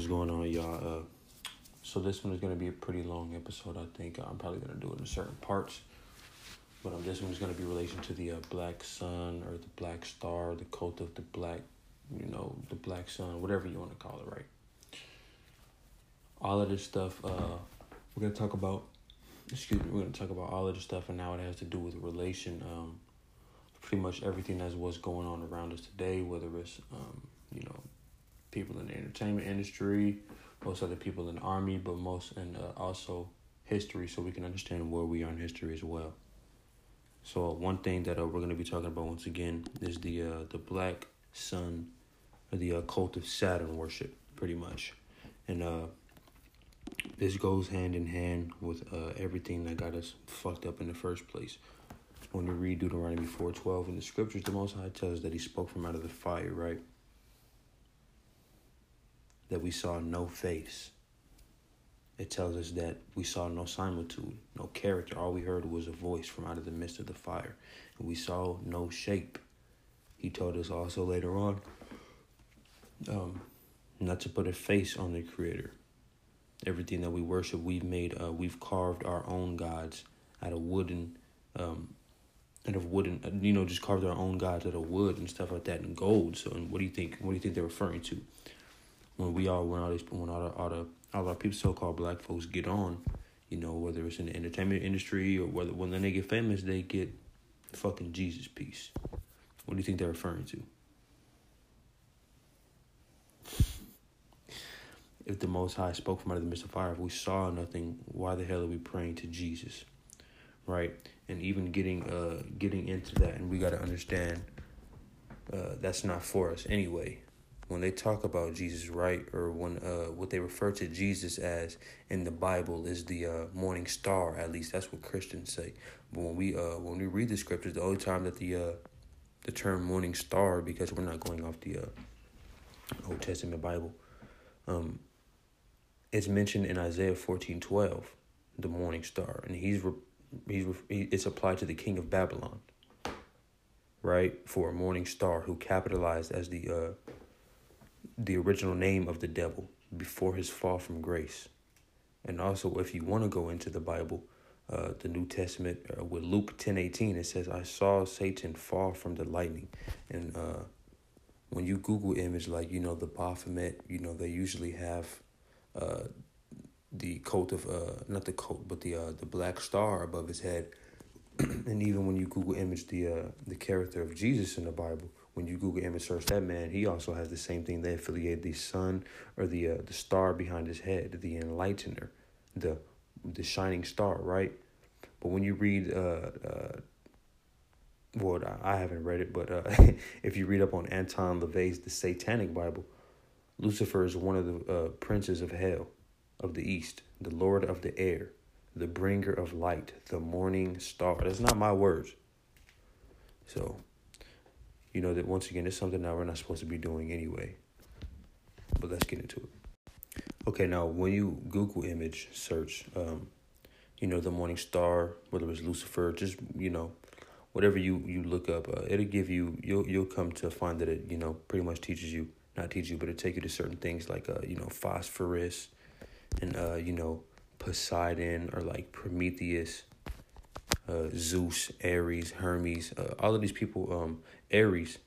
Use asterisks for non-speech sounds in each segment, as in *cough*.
What's going on, y'all? Uh, so this one is gonna be a pretty long episode. I think I'm probably gonna do it in certain parts, but um, this one is gonna be relation to the uh, Black Sun or the Black Star, the cult of the Black, you know, the Black Sun, whatever you want to call it, right? All of this stuff. Uh, we're gonna talk about. Excuse me. We're gonna talk about all of this stuff and how it has to do with relation. Um, pretty much everything that's what's going on around us today, whether it's um, you know, people in the entertainment industry, most other people in the army, but most and uh, also history, so we can understand where we are in history as well. So one thing that uh, we're going to be talking about once again is the uh, the Black Sun, or the uh, cult of Saturn worship, pretty much, and uh, this goes hand in hand with uh, everything that got us fucked up in the first place when you read Deuteronomy 4.12 in the scriptures, the Most High tells us that he spoke from out of the fire, right? That we saw no face. It tells us that we saw no similitude, no character. All we heard was a voice from out of the midst of the fire. And we saw no shape. He told us also later on um, not to put a face on the Creator. Everything that we worship, we've made, uh, we've carved our own gods out of wooden um, out of wood and uh, you know just carved our own gods out of wood and stuff like that and gold. So and what do you think? What do you think they're referring to? When we all when all these when all the, all the all our people so called black folks get on, you know whether it's in the entertainment industry or whether when they get famous they get fucking Jesus piece. What do you think they're referring to? If the Most High spoke from out of the midst of fire, if we saw nothing, why the hell are we praying to Jesus? Right? and even getting uh getting into that and we got to understand uh that's not for us anyway when they talk about Jesus right? Or when uh what they refer to Jesus as in the Bible is the uh morning star at least. That's what Christians say. But when we uh when we read the scriptures the only time that the uh the term morning star because we're not going off the uh Old Testament Bible um it's mentioned in Isaiah 14:12 the morning star. And he's re- he's it's applied to the king of Babylon, right? For a morning star who capitalized as the uh, the original name of the devil before his fall from grace. And also, if you want to go into the Bible, uh, the New Testament uh, with Luke ten eighteen, it says, "I saw Satan fall from the lightning." And uh, when you Google image like you know the Baphomet, you know they usually have uh, the coat of uh not the coat but the uh the black star above his head *clears throat* and even when you google image the uh the character of jesus in the bible when you google image search that man he also has the same thing they affiliate the sun or the uh, the star behind his head the enlightener the the shining star right but when you read uh uh well i haven't read it but uh *laughs* if you read up on anton lavey's the satanic bible lucifer is one of the uh princes of hell of the east, the Lord of the air, the bringer of light, the morning star. That's not my words. So, you know that once again, it's something that we're not supposed to be doing anyway. But let's get into it. Okay, now when you Google image search, um, you know the morning star, whether it's Lucifer, just you know, whatever you you look up, uh, it'll give you you'll you'll come to find that it you know pretty much teaches you not teach you, but it take you to certain things like uh you know phosphorus, and uh, you know, Poseidon or like Prometheus, uh, Zeus, Ares, Hermes, uh, all of these people. Um, Ares,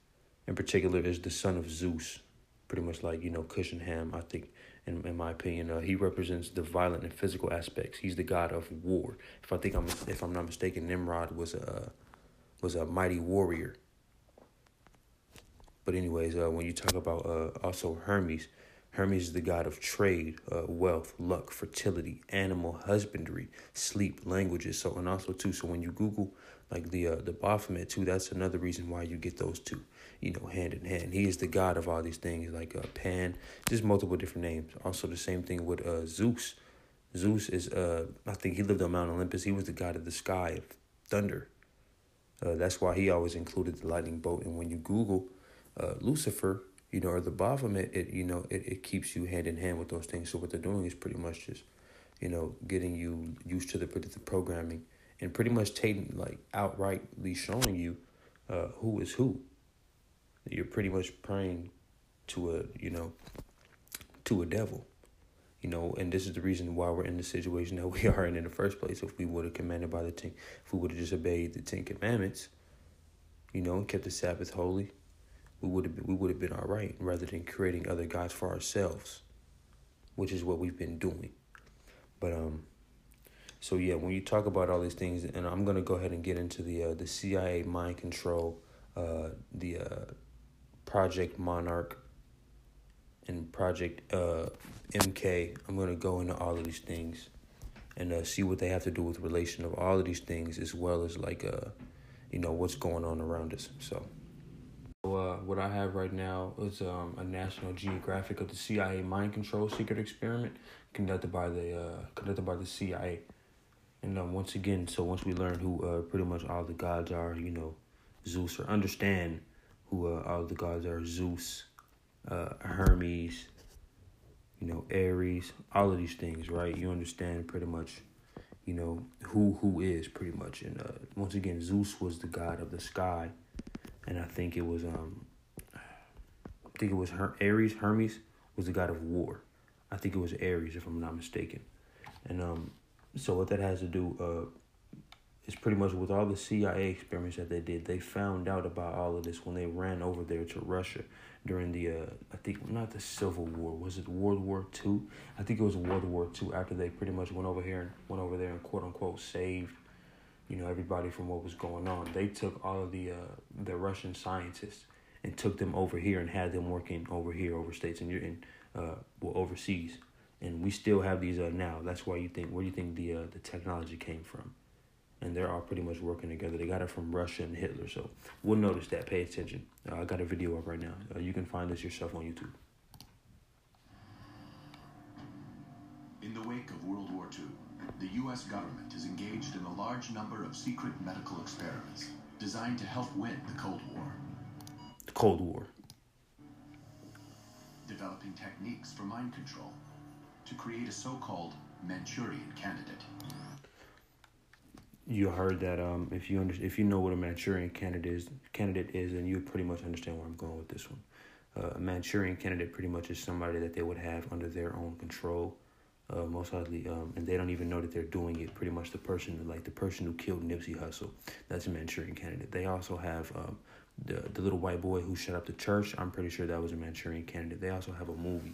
in particular, is the son of Zeus, pretty much like you know Cushingham. I think, in in my opinion, uh, he represents the violent and physical aspects. He's the god of war. If I think I'm if I'm not mistaken, Nimrod was a was a mighty warrior. But anyways, uh, when you talk about uh, also Hermes, Hermes is the god of trade, uh, wealth, luck, fertility, animal husbandry, sleep, languages. So and also too. So when you Google like the uh, the Baphomet too, that's another reason why you get those two, you know, hand in hand. He is the god of all these things, like uh, Pan, just multiple different names. Also the same thing with uh, Zeus. Zeus is uh I think he lived on Mount Olympus. He was the god of the sky of thunder. Uh, that's why he always included the lightning bolt. And when you Google uh, Lucifer, you know, or the Baphomet, it you know, it, it keeps you hand in hand with those things. So what they're doing is pretty much just, you know, getting you used to the predictive programming and pretty much taking like outrightly showing you uh, who is who. You're pretty much praying to a you know to a devil. You know, and this is the reason why we're in the situation *laughs* that we are in in the first place. If we would have commanded by the ten, if we would have just obeyed the Ten Commandments, you know, and kept the Sabbath holy, we would have we would have been all right, rather than creating other gods for ourselves, which is what we've been doing. But um, so yeah, when you talk about all these things, and I'm gonna go ahead and get into the uh, the CIA mind control, uh, the uh, Project Monarch, and Project uh, MK. I'm gonna go into all of these things, and uh, see what they have to do with relation of all of these things, as well as like uh, you know what's going on around us. So. Uh, what I have right now is um, a National Geographic of the CIA mind control secret experiment conducted by the uh, conducted by the CIA. And um, once again, so once we learn who uh, pretty much all the gods are, you know, Zeus, or understand who uh, all the gods are, Zeus, uh, Hermes, you know, Ares, all of these things, right? You understand pretty much, you know, who who is pretty much. And uh, once again, Zeus was the god of the sky and I think it was um, I think it was Her- Ares. Hermes was the god of war. I think it was Ares, if I'm not mistaken. And um, so what that has to do uh, is pretty much with all the CIA experiments that they did. They found out about all of this when they ran over there to Russia during the uh, I think not the Civil War. Was it World War Two? I think it was World War Two. After they pretty much went over here and went over there and quote unquote saved you know everybody from what was going on. They took all of the uh, the Russian scientists and took them over here and had them working over here over states and in uh well overseas. And we still have these uh, now. That's why you think where do you think the uh, the technology came from? And they're all pretty much working together. They got it from Russia and Hitler. So we'll notice that. Pay attention. Uh, I got a video up right now. Uh, you can find this yourself on YouTube. In the wake of World War II, the U.S. government is engaged in a large number of secret medical experiments designed to help win the Cold War. The Cold War. Developing techniques for mind control to create a so-called Manchurian candidate. You heard that um, if you under, if you know what a Manchurian candidate is, candidate is, then you pretty much understand where I'm going with this one. Uh, a Manchurian candidate pretty much is somebody that they would have under their own control uh, most likely, um, and they don't even know that they're doing it. Pretty much the person, like the person who killed Nipsey Hussle, that's a Manchurian candidate. They also have um, the the little white boy who shut up the church. I'm pretty sure that was a Manchurian candidate. They also have a movie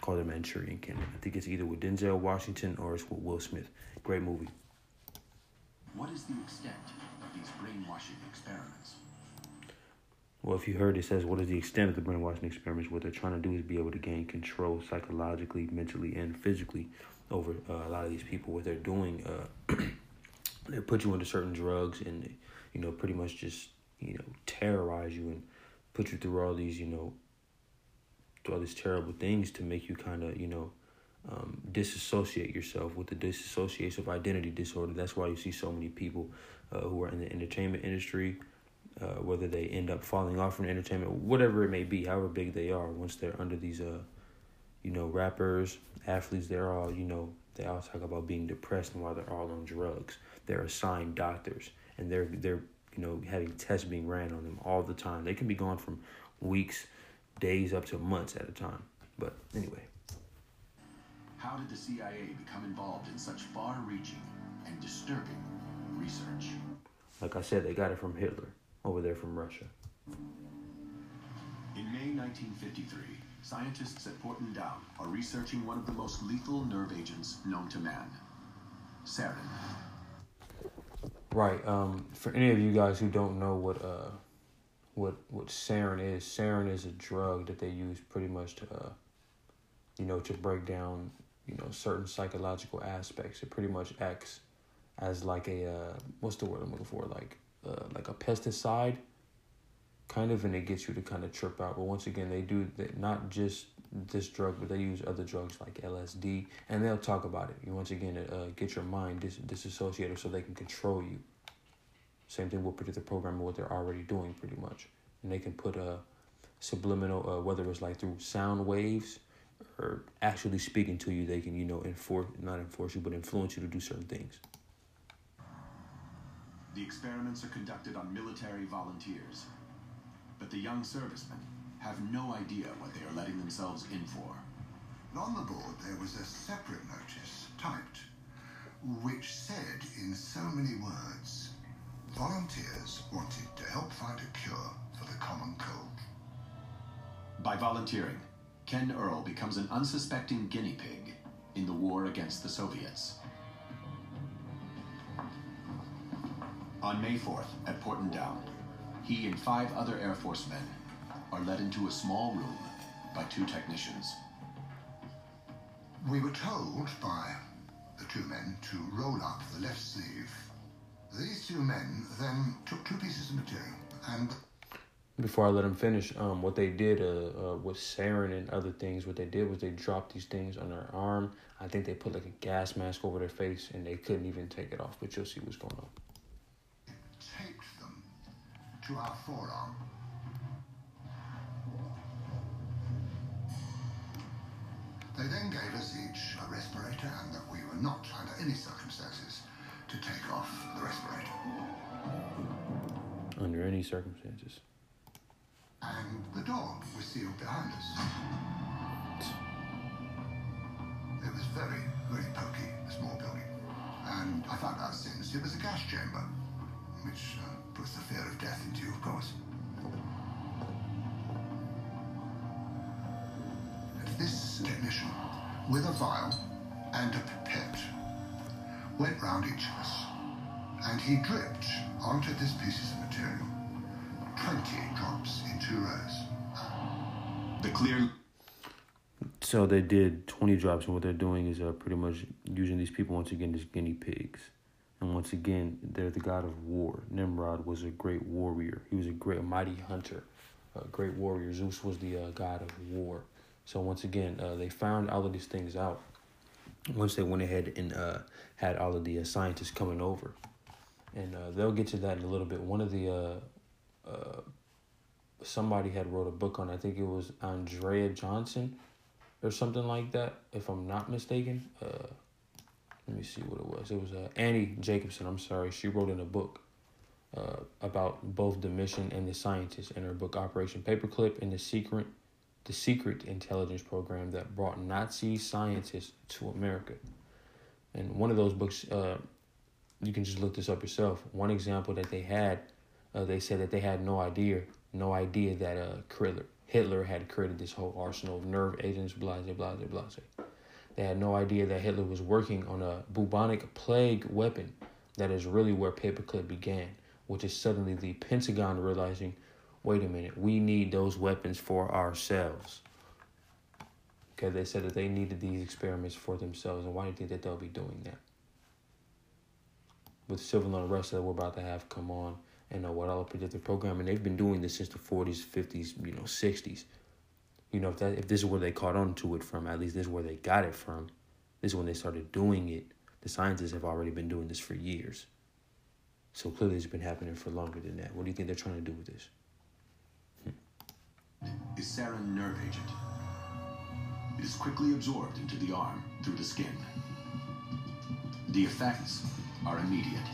called The Manchurian Candidate. I think it's either with Denzel Washington or it's with Will Smith. Great movie. What is the extent of these brainwashing experiments? Well, if you heard it says, what is the extent of the brainwashing experiments? What they're trying to do is be able to gain control psychologically, mentally, and physically over uh, a lot of these people. What they're doing, uh, *clears throat* they put you into certain drugs and, you know, pretty much just, you know, terrorize you and put you through all these, you know, all these terrible things to make you kind of, you know, um, disassociate yourself with the disassociation of identity disorder. That's why you see so many people uh, who are in the entertainment industry uh, whether they end up falling off from entertainment, whatever it may be, however big they are, once they're under these, uh, you know, rappers, athletes, they're all, you know, they all talk about being depressed and while they're all on drugs. They're assigned doctors and they're they're you know having tests being ran on them all the time. They can be gone from weeks, days up to months at a time. But anyway. How did the CIA become involved in such far-reaching and disturbing research? Like I said, they got it from Hitler over there from Russia. In May 1953, scientists at Porton Down are researching one of the most lethal nerve agents known to man, sarin. Right. Um, for any of you guys who don't know what uh, what what sarin is, sarin is a drug that they use pretty much to, uh, you know, to break down, you know, certain psychological aspects. It pretty much acts as like a uh, what's the word I'm looking for, like uh, like a pesticide, kind of, and it gets you to kind of trip out. But once again, they do not just this drug, but they use other drugs like LSD, and they'll talk about it. You once again uh, get your mind dis- disassociated so they can control you. Same thing with the program, what they're already doing, pretty much, and they can put a subliminal, uh, whether it's like through sound waves or actually speaking to you, they can you know enforce not enforce you, but influence you to do certain things. The experiments are conducted on military volunteers. But the young servicemen have no idea what they are letting themselves in for. On the board there was a separate notice typed, which said in so many words, volunteers wanted to help find a cure for the common cold. By volunteering, Ken Earl becomes an unsuspecting guinea pig in the war against the Soviets. On May 4th, at Porton Down, he and five other Air Force men are led into a small room by two technicians. We were told by the two men to roll up the left sleeve. These two men then took two pieces of material and before I let them finish, um, what they did uh, uh, with sarin and other things, what they did was they dropped these things on their arm. I think they put like a gas mask over their face, and they couldn't even take it off. But you'll see what's going on. To our forearm. They then gave us each a respirator and that we were not, under any circumstances, to take off the respirator. Under any circumstances. And the door was sealed behind us. It was very, very poky, a small building. And I found out since it was a gas chamber, which uh, puts the fear of death into you, of course. And this technician, with a vial and a pipette, went round each of us, and he dripped onto this pieces of material 20 drops in two rows. The clear So they did 20 drops, and what they're doing is uh, pretty much using these people once again as guinea pigs. And once again, they're the god of war. Nimrod was a great warrior. He was a great, mighty hunter, a great warrior. Zeus was the uh, god of war. So once again, uh, they found all of these things out. Once they went ahead and uh, had all of the uh, scientists coming over, and uh, they'll get to that in a little bit. One of the uh, somebody had wrote a book on. I think it was Andrea Johnson or something like that, if I'm not mistaken. Let me see what it was. It was uh, Annie Jacobsen. I'm sorry. She wrote in a book uh, about both the mission and the scientists in her book Operation Paperclip and the secret, the secret intelligence program that brought Nazi scientists to America. And one of those books, uh, you can just look this up yourself. One example that they had, uh, they said that they had no idea, no idea that uh, Hitler, had created this whole arsenal of nerve agents, blase, blase, blase. They had no idea that Hitler was working on a bubonic plague weapon. That is really where Paperclip began, which is suddenly the Pentagon realizing, wait a minute, we need those weapons for ourselves. Okay, they said that they needed these experiments for themselves, and why do you think that they'll be doing that? With civil unrest that we're about to have come on, and uh, what all predictive programming, they've been doing this since the 40s, 50s, you know, 60s. You know, if that if this is where they caught on to it from, at least this is where they got it from. This is when they started doing it. The scientists have already been doing this for years. So clearly it's been happening for longer than that. What do you think they're trying to do with this? Hmm. is sarin nerve agent. It is quickly absorbed into the arm through the skin. The effects are immediate.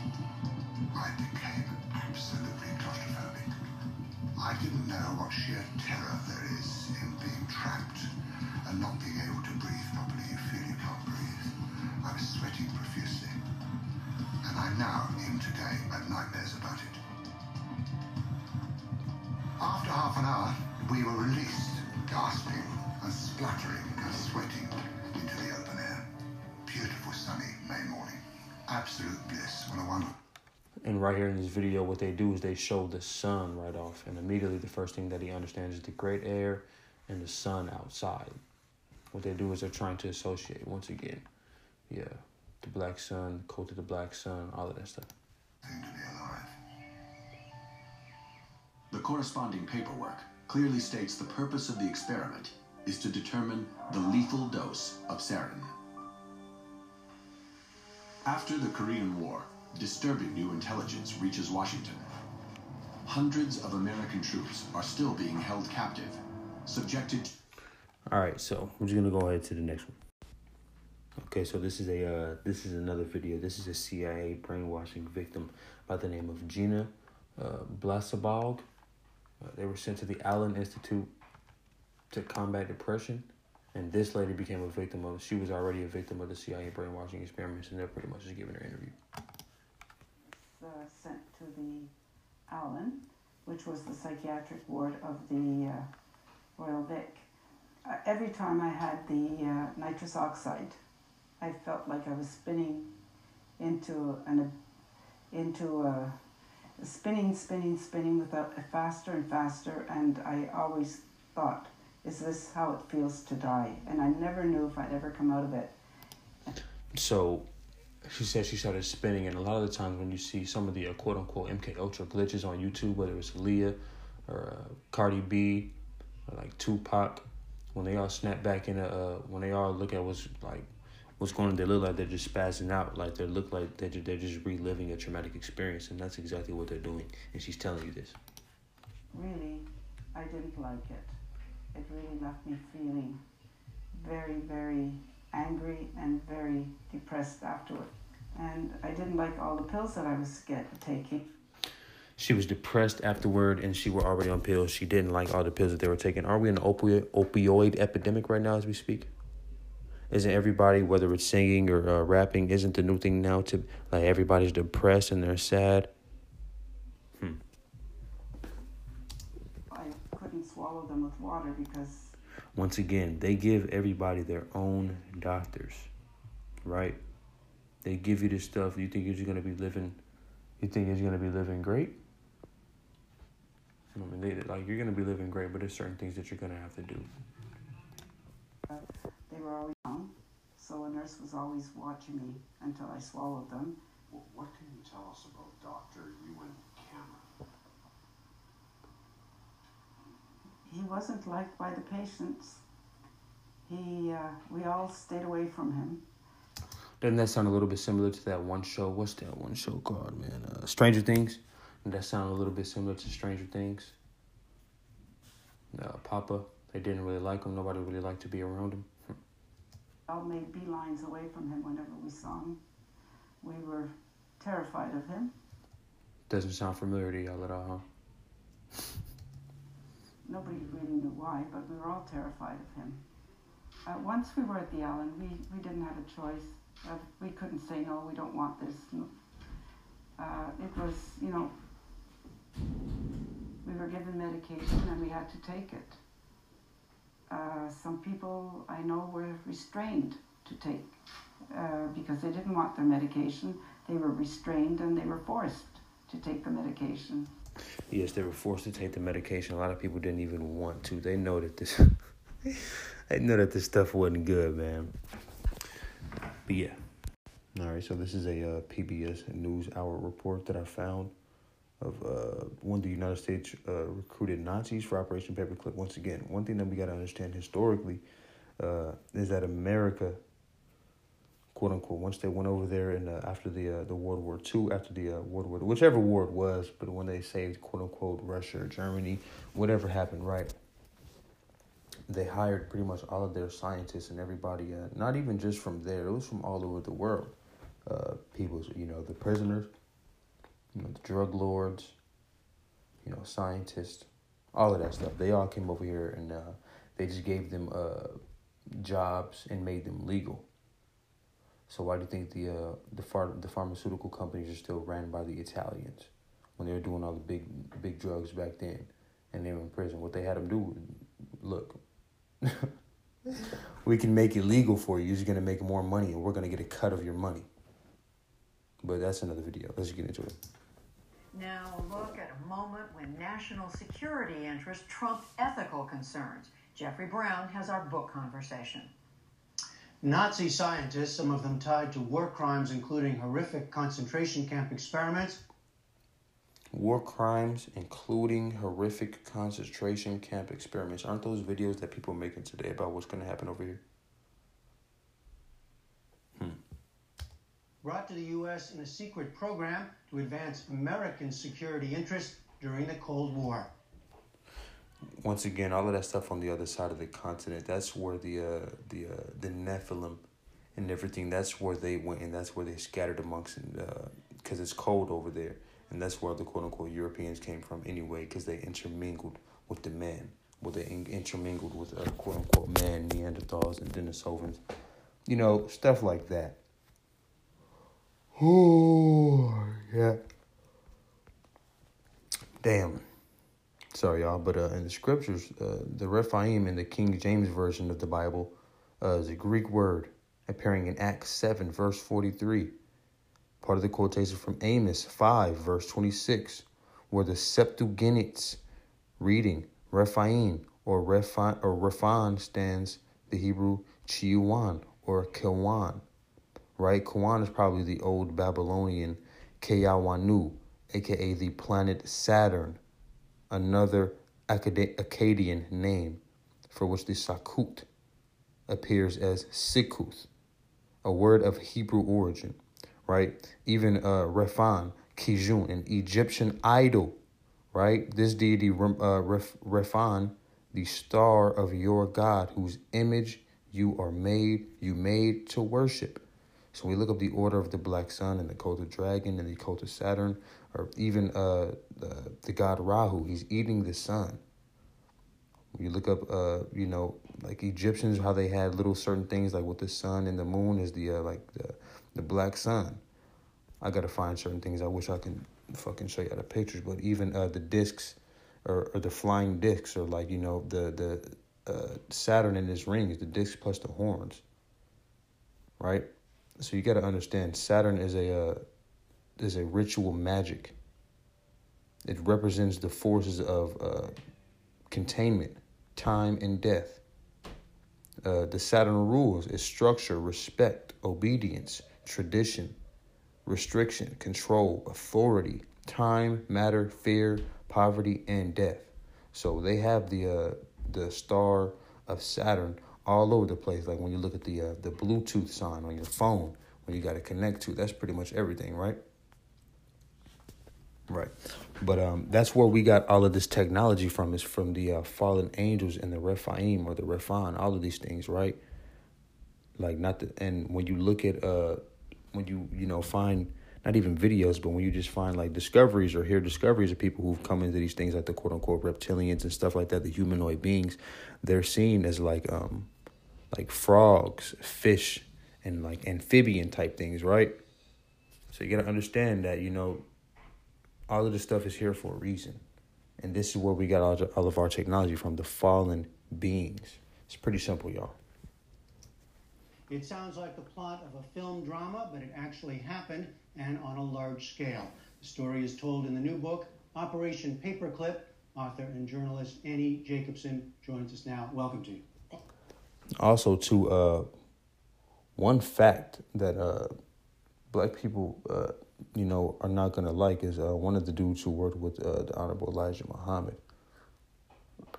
I became absolutely claustrophobic. I didn't know what sheer terror there is in being trapped and not being able to breathe properly. You feel you can't breathe. I was sweating profusely. And I now, even today, have nightmares about it. After half an hour, we were released, gasping and spluttering and sweating into the open air. Beautiful sunny May morning. Absolute bliss. What a wonderful. And right here in this video, what they do is they show the sun right off. And immediately the first thing that he understands is the great air and the sun outside. What they do is they're trying to associate, once again, yeah, the black sun, cult of the black sun, all of that stuff. The corresponding paperwork clearly states the purpose of the experiment is to determine the lethal dose of sarin. After the Korean War, disturbing new intelligence reaches Washington. Hundreds of American troops are still being held captive, subjected All right, so we're just gonna go ahead to the next one. Okay, so this is a uh, this is another video. This is a CIA brainwashing victim by the name of Gina uh, Blasabog. Uh, they were sent to the Allan Institute to combat depression, And this lady became a victim of. She was already a victim of the CIA brainwashing experiments, and they're pretty much just giving her interview. Uh, sent to the Allan, which was the psychiatric ward of the uh, Royal Vic. Uh, every time I had the uh, nitrous oxide, I felt like I was spinning into an into a, spinning, spinning, spinning without faster and faster, and I always thought, "Is this how it feels to die?" And I never knew if I'd ever come out of it. So she said she started spinning, and a lot of the times when you see some of the uh, quote unquote MK Ultra glitches on YouTube, whether it's Leah or uh, Cardi B like Tupac, when they all snap back in, uh, when they all look at what's like what's going on, they look like they're just spazzing out, like they look like they're they're just reliving a traumatic experience, and that's exactly what they're doing. And she's telling you this. Really, I didn't like it. It really left me feeling very, very angry and very depressed afterward. And I didn't like all the pills that I was get, taking. She was depressed afterward, and she were already on pills. She didn't like all the pills that they were taking. Are we in an opioid opioid epidemic right now as we speak? Isn't everybody, whether it's singing or uh, rapping, isn't the new thing now to like everybody's depressed and they're sad? Hmm. I couldn't swallow them with water because Once again, they give everybody their own doctors, right? They give you this stuff. You think you're just gonna be living? You think you're gonna be living great? I mean, they like you're gonna be living great, but there's certain things that you're gonna have to do. they were always young. So a nurse was always watching me until I swallowed them. Well, what can you tell us about Dr. Ewen Cameron? He wasn't liked by the patients. He, uh, we all stayed away from him. Doesn't that sound a little bit similar to that one show? What's that one show called, man? Uh, Stranger Things. That sound a little bit similar to Stranger Things? Uh, Papa, they didn't really like him. Nobody really liked to be around him. all made beelines away from him whenever we saw him. We were terrified of him. Doesn't sound familiar to y'all at all, huh? Nobody really knew why, but we were all terrified of him. Uh, once we were at the Allan, we, we didn't have a choice. Uh, we couldn't say, no, we don't want this. Uh, it was, you know, we were given medication and we had to take it. Uh, some people I know were restrained to take uh, because they didn't want their medication. They were restrained and they were forced to take the medication. Yes, they were forced to take the medication. A lot of people didn't even want to. They know that this, *laughs* they know that this stuff wasn't good, man. But yeah. All right, so this is a uh, PBS News Hour report that I found of uh, when the United States uh, recruited Nazis for Operation Paperclip. Once again, one thing that we got to understand historically uh, is that America, quote unquote, once they went over there and after the uh, the World War II, after the uh, World War, whichever war it was, but when they saved quote unquote Russia or Germany, whatever happened, right? They hired pretty much all of their scientists and everybody, uh, not even just from there, it was from all over the world. People, you know, the prisoners, you know, the drug lords, you know, scientists, all of that stuff. They all came over here and uh, they just gave them uh, jobs and made them legal. So why do you think the uh, the phar- the pharmaceutical companies are still ran by the Italians when they were doing all the big big drugs back then, and they were in prison? What they had them do, look, *laughs* we can make it legal for you. You're just gonna make more money, and we're gonna get a cut of your money. But that's another video. Let's get into it. Now, look at a moment when national security interests trump ethical concerns. Jeffrey Brown has our book conversation. Nazi scientists, some of them tied to war crimes, including horrific concentration camp experiments, War crimes, including horrific concentration camp experiments. Aren't those videos that people are making today about what's going to happen over here? Brought to the U.S. in a secret program to advance American security interests during the Cold War. Once again, all of that stuff on the other side of the continent. That's where the uh, the uh, the Nephilim and everything. That's where they went, and that's where they scattered amongst, because uh, it's cold over there, and that's where the quote unquote Europeans came from anyway, because they intermingled with the men, well, they intermingled with uh, quote unquote man, Neanderthals, and Denisovans. You know, stuff like that. Oh, yeah. Damn. Sorry, y'all, but uh, in the scriptures, uh, the Rephaim in the King James Version of the Bible uh, is a Greek word appearing in Acts 7, verse 43. Part of the quotation from Amos 5, verse 26, where the Septuagints reading Rephaim or Rephan, or Rephan stands the Hebrew Chiwan or Kewan. Right? Kewan is probably the old Babylonian Keyawanu, aka the planet Saturn, another Akkadian name for which the Sakut appears as Sikuth, a word of Hebrew origin, right? Even uh, Refan, Kijun, an Egyptian idol, right? This deity, uh, Refan, the star of your God, whose image you are made, you made to worship. So we look up the order of the black sun and the cult of dragon and the cult of Saturn, or even uh, the, the god Rahu. He's eating the sun. You look up, uh, you know, like Egyptians, how they had little certain things like with the sun and the moon is the uh, like the the black sun. I gotta find certain things. I wish I can fucking show you the pictures, but even uh, the discs or, or the flying discs or like you know the the uh, Saturn in his rings, the discs plus the horns. Right, so you got to understand Saturn is a uh, is a ritual magic. It represents the forces of uh, containment, time, and death. Uh, the Saturn rules is structure, respect, obedience, tradition, restriction, control, authority, time, matter, fear, poverty, and death. So they have the uh, the star of Saturn all over the place. Like when you look at the uh, the Bluetooth sign on your phone, when you got to connect to, that's pretty much everything, right? Right. But um, that's where we got all of this technology from is from the uh, fallen angels and the Rephaim or the Rephan, all of these things, right? Like not the and when you look at uh when you you know find not even videos, but when you just find like discoveries or hear discoveries of people who've come into these things like the quote unquote reptilians and stuff like that, the humanoid beings, they're seen as like um like frogs, fish, and like amphibian type things, right? So you gotta understand that, you know, all of this stuff is here for a reason. And this is where we got all, all of our technology from the fallen beings. It's pretty simple, y'all. It sounds like the plot of a film drama, but it actually happened and on a large scale. The story is told in the new book, Operation Paperclip. Author and journalist Annie Jacobsen joins us now. Welcome to you. Also, to uh, one fact that uh, black people uh, you know, are not to like is uh, one of the dudes who worked with uh, the Honorable Elijah Muhammad.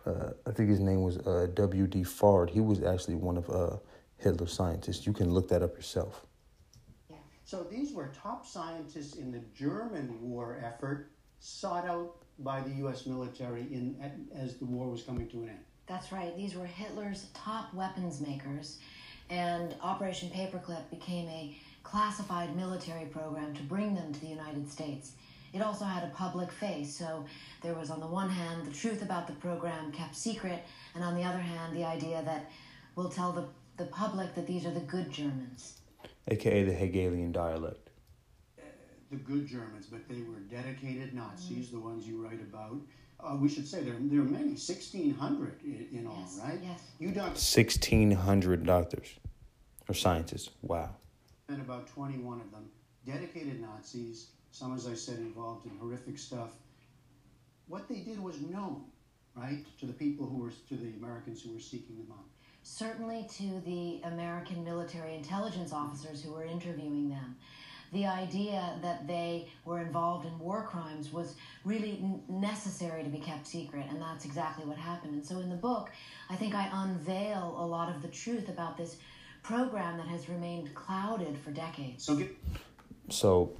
Uh, I think his name was uh, W.D. Fard. He was actually one of Hitler's scientists. You can look that up yourself. Yeah. So these were top scientists in the German war effort, sought out by the U.S. military in as the war was coming to an end. That's right. These were Hitler's top weapons makers, and Operation Paperclip became a classified military program to bring them to the United States. It also had a public face, so there was, on the one hand, the truth about the program kept secret, and on the other hand, the idea that we'll tell the, the public that these are the good Germans. AKA the Hegelian dialect. Uh, the good Germans, but they were dedicated Nazis, mm-hmm. the ones you write about. Uh, we should say there, there are many, 1,600 in, in all, yes, right? Yes. You don't... 1,600 doctors or scientists. Wow and about 21 of them dedicated Nazis, some, as I said, involved in horrific stuff. What they did was known, right, to the people who were, to the Americans who were seeking them out. Certainly to the American military intelligence officers who were interviewing them. The idea that they were involved in war crimes was really necessary to be kept secret, and that's exactly what happened. And so in the book, I think I unveil a lot of the truth about this program that has remained clouded for decades. So, get- so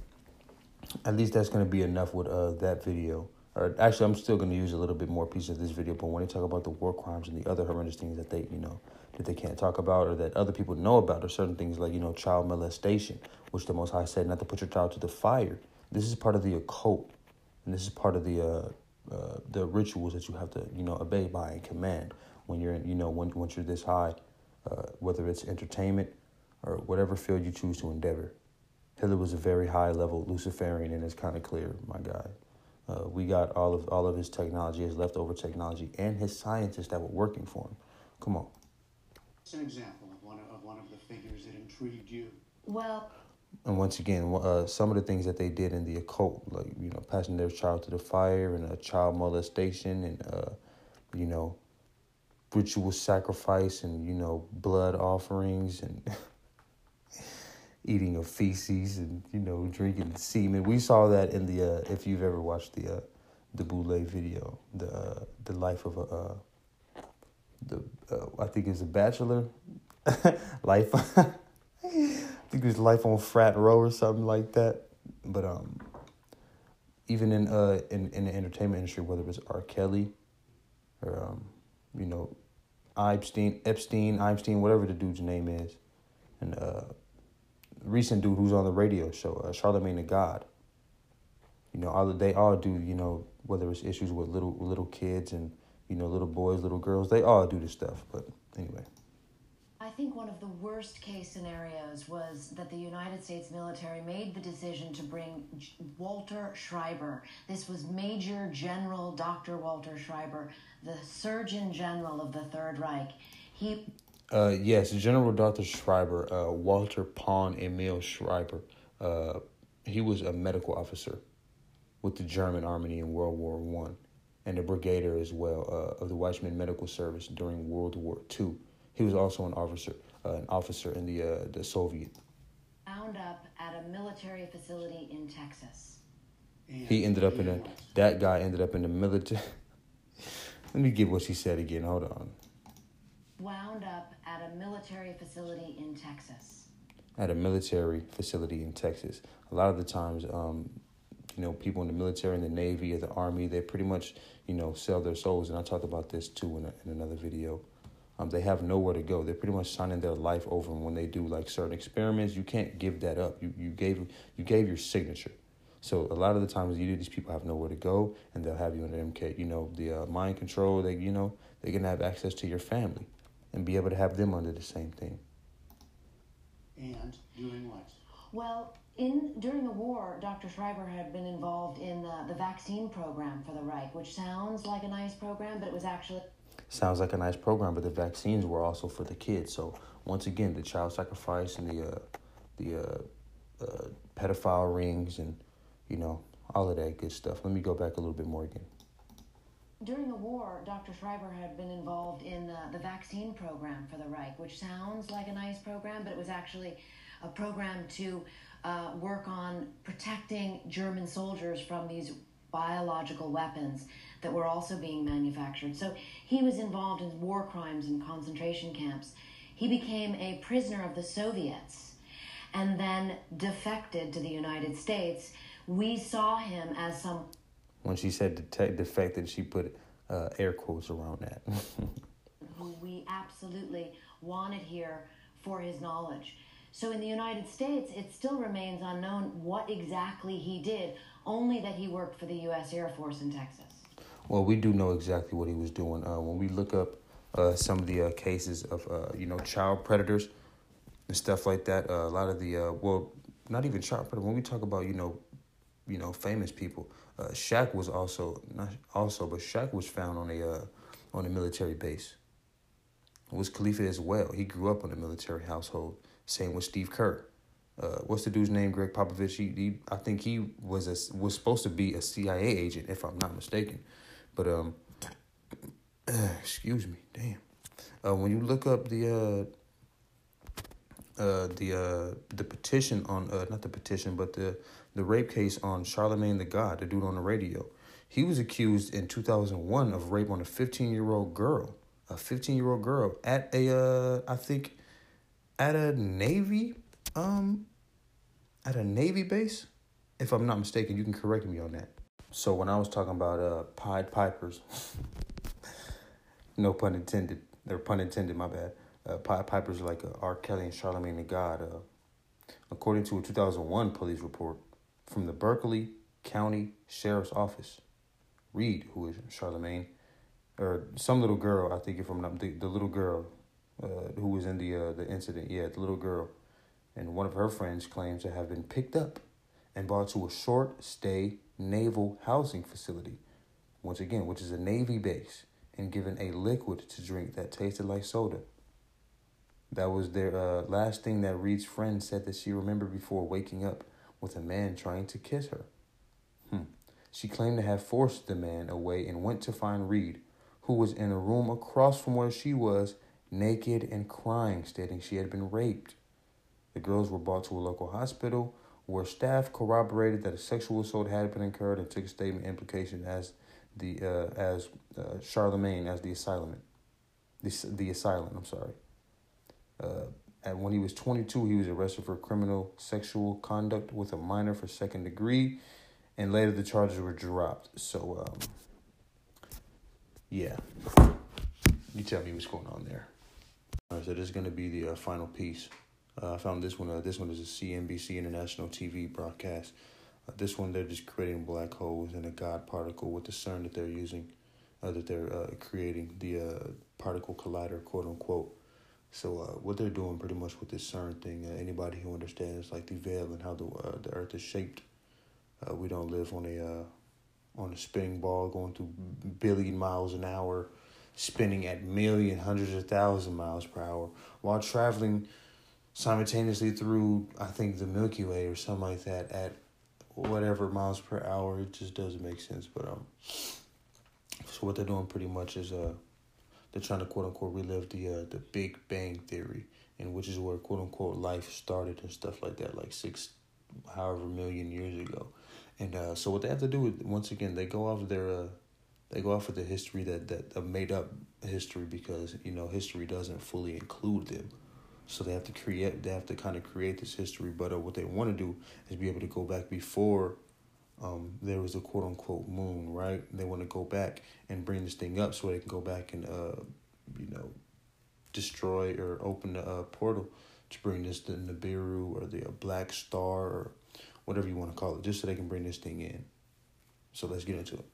at least that's going to be enough with uh, that video. Or actually, I'm still going to use a little bit more piece of this video. But when they talk about the war crimes and the other horrendous things that they, you know, that they can't talk about or that other people know about, or certain things like you know child molestation, which the Most High said not to put your child to the fire. This is part of the occult, and this is part of the uh, uh, the rituals that you have to you know obey by and command when you're you know when once you're this high, uh, whether it's entertainment or whatever field you choose to endeavor. Hitler was a very high level Luciferian, and it's kind of clear, my guy. Uh, we got all of all of his technology, his leftover technology, and his scientists that were working for him. Come on. It's an example of one of, of one of the figures that intrigued you. Well, And once again, uh, some of the things that they did in the occult, like you know, passing their child to the fire and uh, child molestation, and uh, you know, ritual sacrifice, and you know, blood offerings, and *laughs* eating of feces, and you know, drinking semen. We saw that in the uh, if you've ever watched the uh, the Boule video, the uh, the life of a uh, the uh, I think it's a bachelor *laughs* life. *laughs* I think it was life on frat row or something like that. But um, even in uh in, in the entertainment industry, whether it was R. Kelly or um, you know, Epstein, Epstein, Epstein, whatever the dude's name is, and uh, recent dude who's on the radio show, uh, Charlemagne the God. You know, all they all do. You know, whether it's issues with little little kids and you know little boys, little girls, they all do this stuff. But anyway. I think one of the worst case scenarios was that the United States military made the decision to bring Walter Schreiber. This was Major General Dr. Walter Schreiber, the Surgeon General of the Third Reich. He Uh, yes, General Dr. Schreiber, uh, Walter Pawn Emil Schreiber. Uh, he was a medical officer with the German army in World War One, and a brigadier as well uh, of the Weizmann Medical Service during World War Two. He was also an officer, uh, an officer in the uh, the Soviet. wound up at a military facility in Texas. And He ended up in a. That guy ended up in the military. *laughs* Let me get what she said again. Hold on. Wound up at a military facility in Texas. at a military facility in Texas. A lot of the times, um, you know, people in the military, in the Navy, or the Army, they pretty much, you know, sell their souls. And I talked about this too in, a, in another video. Um, they have nowhere to go. They're pretty much signing their life over. And when they do like certain experiments, you can't give that up. You you gave you gave your signature. So a lot of the times, you do, these people have nowhere to go, and they'll have you under MK. You know, the uh, mind control. They you know they can have access to your family, and be able to have them under the same thing. And doing what? Well, in during the war, Dr. Schreiber had been involved in the, the vaccine program for the Reich, which sounds like a nice program, but it was actually sounds like a nice program, but the vaccines were also for the kids. So once again, the child sacrifice and the uh, the uh, uh, pedophile rings and you know all of that good stuff. Let me go back a little bit more again. During the war, Dr. Schreiber had been involved in the, the vaccine program for the Reich, which sounds like a nice program, but it was actually a program to uh, work on protecting German soldiers from these biological weapons that were also being manufactured. So he was involved in war crimes and concentration camps. He became a prisoner of the Soviets and then defected to the United States. We saw him as some When she said detect defected, she put uh, air quotes around that. *laughs* who we absolutely wanted here for his knowledge. So in the United States, it still remains unknown what exactly he did, only that he worked for the U.S. Air Force in Texas. Well, we do know exactly what he was doing. Uh, when we look up uh, some of the uh, cases of uh, you know child predators and stuff like that, uh, a lot of the uh, well, not even child predator. When we talk about you know, you know, famous people, uh, Shaq was also not also, but Shaq was found on a on a military base. It Wiz Khalifa as well? He grew up in a military household. Same with Steve Kerr. Uh, what's the dude's name? Gregg Popovich. He, he, I think he was a, was supposed to be a CIA agent, if I'm not mistaken. But um, *clears throat* excuse me, damn. Uh, when you look up the uh, uh, the uh, the petition on uh, not the petition, but the the rape case on Charlemagne the God, the dude on the radio, he was accused in two thousand one of rape on a fifteen year old girl, a fifteen year old girl at a uh, I think at a navy um at a navy base, if I'm not mistaken. You can correct me on that. So when I was talking about uh Pied Pipers, *laughs* no pun intended. Or pun intended, my bad. Uh, Pied Pipers like uh, R. Kelly and Charlemagne the God. Uh, according to a 2001 police report from the Berkeley County Sheriff's Office, Reed, who is Charlemagne, or some little girl. I think if I'm not the, the little girl uh, who was in the uh, the incident. Yeah, the little girl, and one of her friends claims to have been picked up and brought to a short stay naval housing facility, once again, which is a Navy base, and given a liquid to drink that tasted like soda. That was their uh, last thing that Reed's friend said that she remembered before waking up with a man trying to kiss her. Hmm. She claimed to have forced the man away and went to find Reed, who was in a room across from where she was, naked and crying, stating she had been raped. The girls were brought to a local hospital where staff corroborated that a sexual assault had been incurred and took a statement implication as the uh, as uh, Charlemagne as the asylum, the the asylum. I'm sorry. Uh, and when he was 22, he was arrested for criminal sexual conduct with a minor for second degree, and later the charges were dropped. So, um, yeah, you tell me what's going on there. So this is going to be the uh, final piece. Uh, I found this one. Uh, this one is a CNBC International TV broadcast. Uh, this one, they're just creating black holes in a God particle with the CERN that they're using, uh, that they're uh, creating the particle collider, quote unquote. So what they're doing pretty much with this CERN thing, anybody who understands like the veil and how the the Earth is shaped, we don't live on a on a spinning ball going through billion miles an hour, spinning at million, hundreds of thousand miles per hour while traveling simultaneously through I think the Milky Way or something like that at whatever miles per hour. It just doesn't make sense. But um, so what they're doing pretty much is uh they're trying to quote unquote relive the uh, the Big Bang theory, and which is where quote unquote life started and stuff like that, like six, however million years ago, and uh, so what they have to do is once again they go off their uh, they go off with the history that that a made up history because you know history doesn't fully include them. So they have to create. They have to kind of create this history. But uh, what they want to do is be able to go back before um, there was a quote unquote moon, right? They want to go back and bring this thing up so they can go back and, uh, you know, destroy or open the uh, portal to bring this to Nibiru or the uh, Black Star or whatever you want to call it, just so they can bring this thing in. So let's get into it.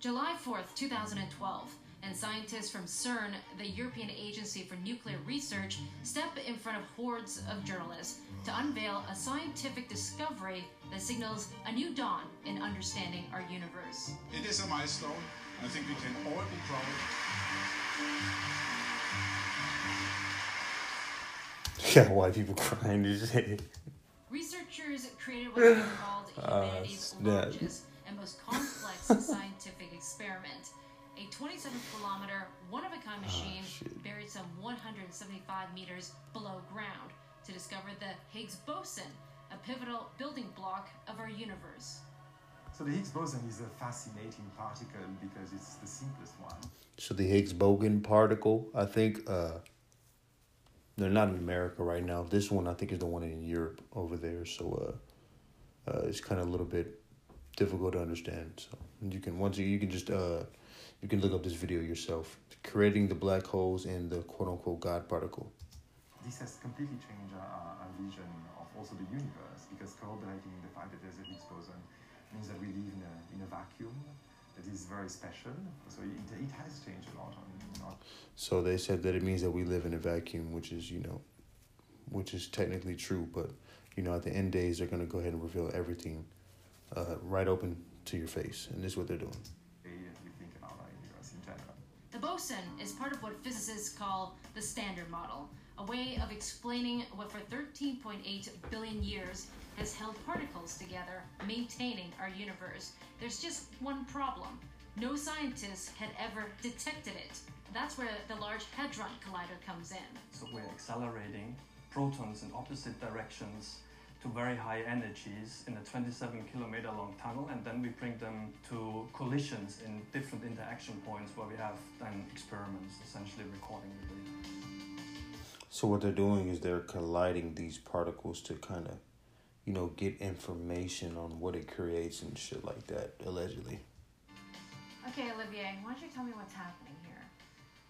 July 4th, 2012 and scientists from CERN, the European Agency for Nuclear Research, step in front of hordes of journalists to unveil a scientific discovery that signals a new dawn in understanding our universe. It is a milestone. I think we can all be proud. *laughs* Yeah, white people crying and shit. Researchers created what they called *laughs* uh, humanity's snap. largest and most complex scientific experiment. A 27 kilometer, one of a kind machine shit. buried some 175 meters below ground to discover the Higgs boson, a pivotal building block of our universe. So the Higgs boson is a fascinating particle because it's the simplest one. So the Higgs boson particle, I think, uh, they're not in America right now. This one, I think, is the one in Europe over there. So, uh, uh, it's kind of a little bit difficult to understand. So you can once you you can just uh, you can look up this video yourself. Creating the black holes and the quote unquote God particle. This has completely changed our, our vision of also the universe because corroborating the fact that there's a Higgs boson means that we live in a, in a vacuum that is very special. So it, it has changed a lot. On, on So they said that it means that we live in a vacuum, which is you know, which is technically true. But you know, at the end days, they're gonna go ahead and reveal everything, uh, right open to your face, and this is what they're doing. way we think about our universe in general. The boson is part of what physicists call the Standard Model, a way of explaining what for 13.8 billion years has held particles together, maintaining our universe. There's just one problem. No scientist had ever detected it. That's where the Large Hadron Collider comes in. So we're accelerating protons in opposite directions to very high energies in a 27 kilometer long tunnel, and then we bring them to collisions in different interaction points where we have then experiments essentially recording the data. So what they're doing is they're colliding these particles to kind of, you know, get information on what it creates and shit like that, allegedly. Okay, Olivier, why don't you tell me what's happening here?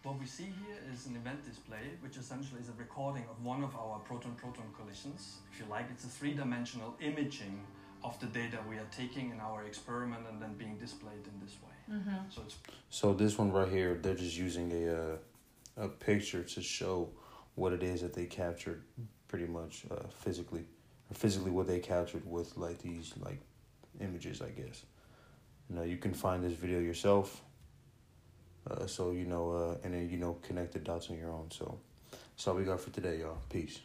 What we see here is an event display, which essentially is a recording of one of our proton-proton collisions. If you like, it's a three-dimensional imaging of the data we are taking in our experiment and then being displayed in this way. Mm-hmm. So it's So this one right here, they're just using a uh, a picture to show what it is that they captured, pretty much uh, physically, or physically what they captured with like these like images, I guess. You know, you can find this video yourself. Uh, so you know, uh, and then you know, connect the dots on your own. So that's all we got for today, y'all. Peace.